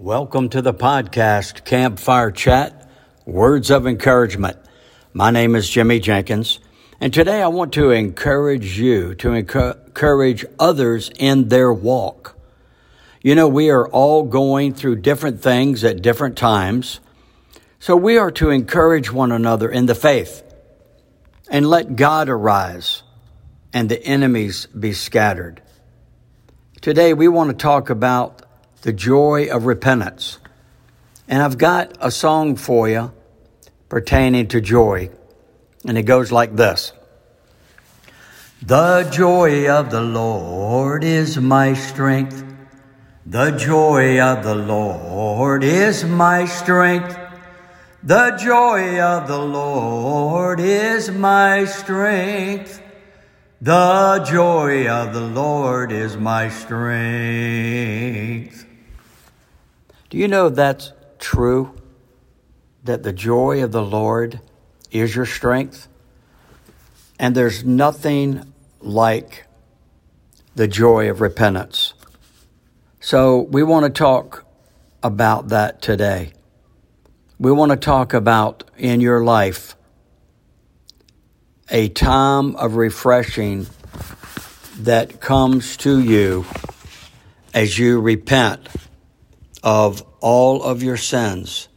Welcome to the podcast, Campfire Chat Words of Encouragement. My name is Jimmy Jenkins, and today I want to encourage you to encourage others in their walk. You know, we are all going through different things at different times, so we are to encourage one another in the faith and let God arise and the enemies be scattered. Today we want to talk about the joy of repentance. And I've got a song for you pertaining to joy. And it goes like this The joy of the Lord is my strength. The joy of the Lord is my strength. The joy of the Lord is my strength. The joy of the Lord is my strength. Do you know that's true? That the joy of the Lord is your strength? And there's nothing like the joy of repentance. So we want to talk about that today. We want to talk about in your life a time of refreshing that comes to you as you repent of all of your sins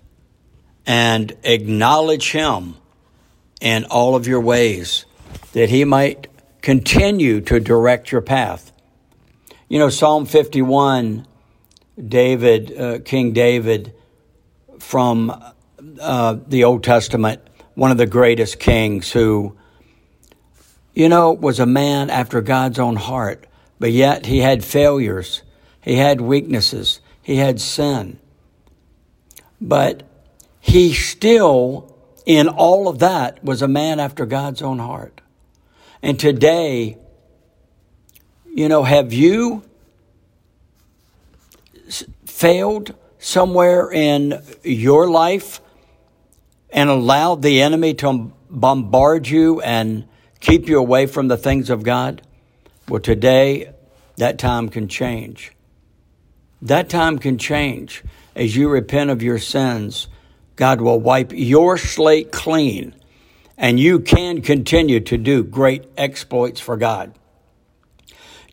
and acknowledge Him in all of your ways that He might continue to direct your path. You know, Psalm 51, David, uh, King David from uh, the Old Testament, one of the greatest kings who, you know, was a man after God's own heart, but yet he had failures, he had weaknesses, he had sin. But he still, in all of that, was a man after God's own heart. And today, you know, have you failed somewhere in your life and allowed the enemy to bombard you and keep you away from the things of God? Well, today, that time can change. That time can change. As you repent of your sins, God will wipe your slate clean, and you can continue to do great exploits for God.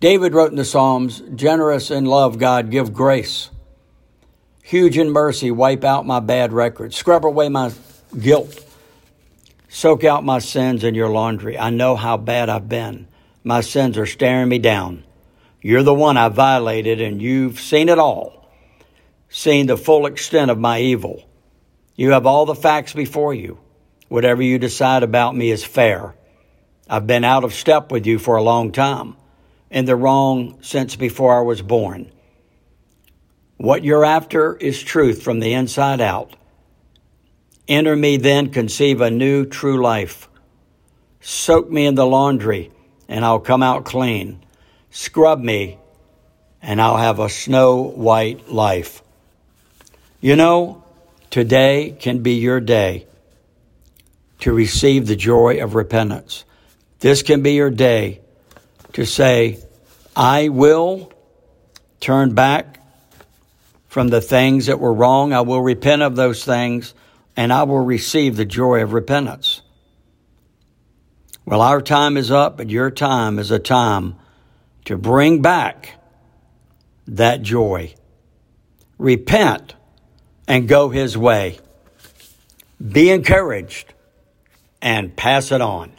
David wrote in the Psalms, Generous in love, God, give grace. Huge in mercy, wipe out my bad record. Scrub away my guilt. Soak out my sins in your laundry. I know how bad I've been. My sins are staring me down. You're the one I violated, and you've seen it all, seen the full extent of my evil. You have all the facts before you. Whatever you decide about me is fair. I've been out of step with you for a long time, in the wrong since before I was born. What you're after is truth from the inside out. Enter me then, conceive a new, true life. Soak me in the laundry, and I'll come out clean. Scrub me, and I'll have a snow white life. You know, today can be your day to receive the joy of repentance. This can be your day to say, I will turn back from the things that were wrong. I will repent of those things and I will receive the joy of repentance. Well, our time is up, but your time is a time to bring back that joy. Repent and go his way. Be encouraged and pass it on.